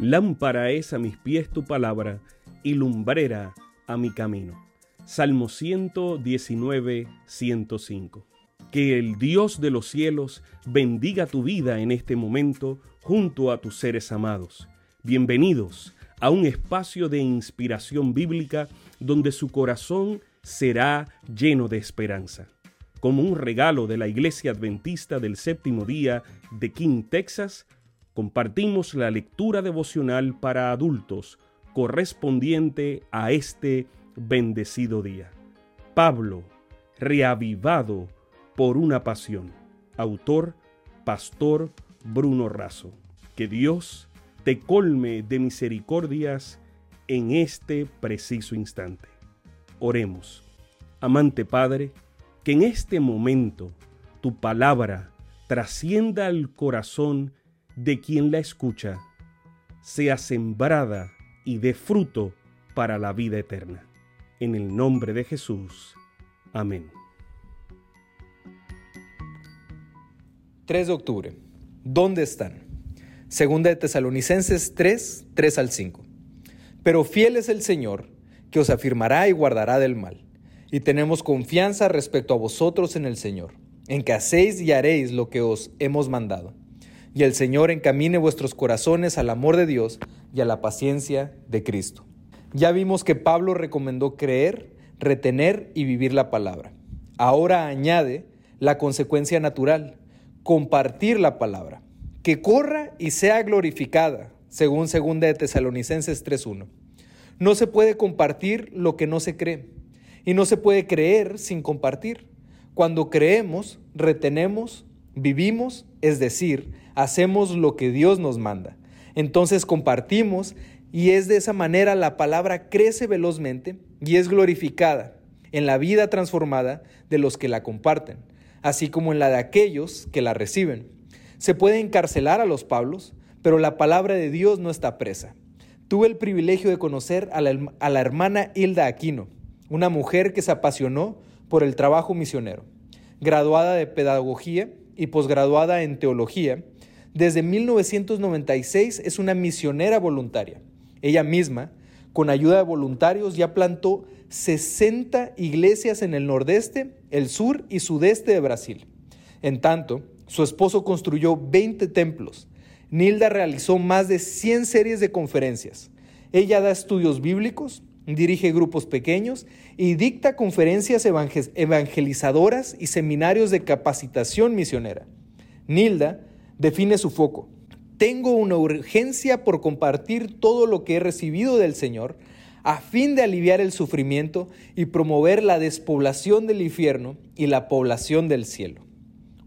Lámpara es a mis pies tu palabra y lumbrera a mi camino. Salmo 119, 105. Que el Dios de los cielos bendiga tu vida en este momento junto a tus seres amados. Bienvenidos a un espacio de inspiración bíblica donde su corazón será lleno de esperanza. Como un regalo de la Iglesia Adventista del Séptimo Día de King, Texas, compartimos la lectura devocional para adultos correspondiente a este bendecido día. Pablo, reavivado por una pasión. Autor, Pastor Bruno Razo. Que Dios te colme de misericordias en este preciso instante. Oremos. Amante Padre, que en este momento tu palabra trascienda al corazón de quien la escucha, sea sembrada y dé fruto para la vida eterna. En el nombre de Jesús. Amén. 3 de octubre. ¿Dónde están? Segunda de Tesalonicenses 3, 3 al 5. Pero fiel es el Señor, que os afirmará y guardará del mal. Y tenemos confianza respecto a vosotros en el Señor, en que hacéis y haréis lo que os hemos mandado. Y el Señor encamine vuestros corazones al amor de Dios y a la paciencia de Cristo. Ya vimos que Pablo recomendó creer, retener y vivir la palabra. Ahora añade la consecuencia natural, compartir la palabra, que corra y sea glorificada, según 2 de Tesalonicenses 3.1. No se puede compartir lo que no se cree, y no se puede creer sin compartir. Cuando creemos, retenemos, vivimos, es decir, hacemos lo que Dios nos manda. Entonces compartimos y es de esa manera la palabra crece velozmente y es glorificada en la vida transformada de los que la comparten, así como en la de aquellos que la reciben. Se puede encarcelar a los Pablos, pero la palabra de Dios no está presa. Tuve el privilegio de conocer a la, a la hermana Hilda Aquino, una mujer que se apasionó por el trabajo misionero. Graduada de pedagogía y posgraduada en teología, desde 1996 es una misionera voluntaria ella misma, con ayuda de voluntarios, ya plantó 60 iglesias en el nordeste, el sur y sudeste de Brasil. En tanto, su esposo construyó 20 templos. Nilda realizó más de 100 series de conferencias. Ella da estudios bíblicos, dirige grupos pequeños y dicta conferencias evangelizadoras y seminarios de capacitación misionera. Nilda define su foco, tengo una urgencia por compartir todo lo que he recibido del Señor a fin de aliviar el sufrimiento y promover la despoblación del infierno y la población del cielo.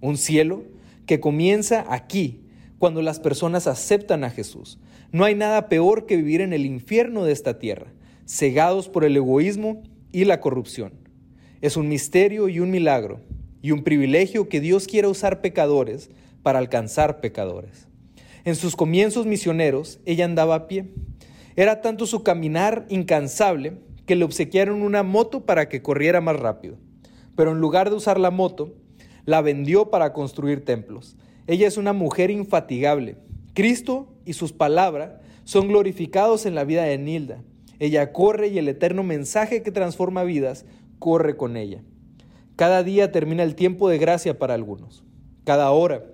Un cielo que comienza aquí, cuando las personas aceptan a Jesús. No hay nada peor que vivir en el infierno de esta tierra, cegados por el egoísmo y la corrupción. Es un misterio y un milagro y un privilegio que Dios quiera usar pecadores para alcanzar pecadores. En sus comienzos misioneros, ella andaba a pie. Era tanto su caminar incansable que le obsequiaron una moto para que corriera más rápido. Pero en lugar de usar la moto, la vendió para construir templos. Ella es una mujer infatigable. Cristo y sus palabras son glorificados en la vida de Nilda. Ella corre y el eterno mensaje que transforma vidas corre con ella. Cada día termina el tiempo de gracia para algunos. Cada hora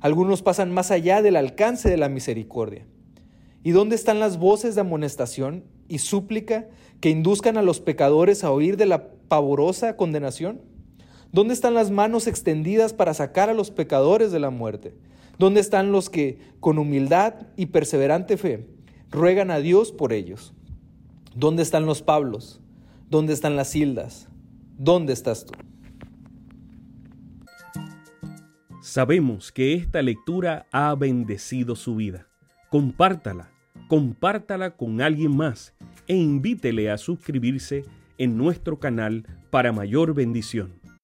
algunos pasan más allá del alcance de la misericordia. ¿Y dónde están las voces de amonestación y súplica que induzcan a los pecadores a oír de la pavorosa condenación? ¿Dónde están las manos extendidas para sacar a los pecadores de la muerte? ¿Dónde están los que, con humildad y perseverante fe, ruegan a Dios por ellos? ¿Dónde están los Pablos? ¿Dónde están las Hildas? ¿Dónde estás tú? Sabemos que esta lectura ha bendecido su vida. Compártala, compártala con alguien más e invítele a suscribirse en nuestro canal para mayor bendición.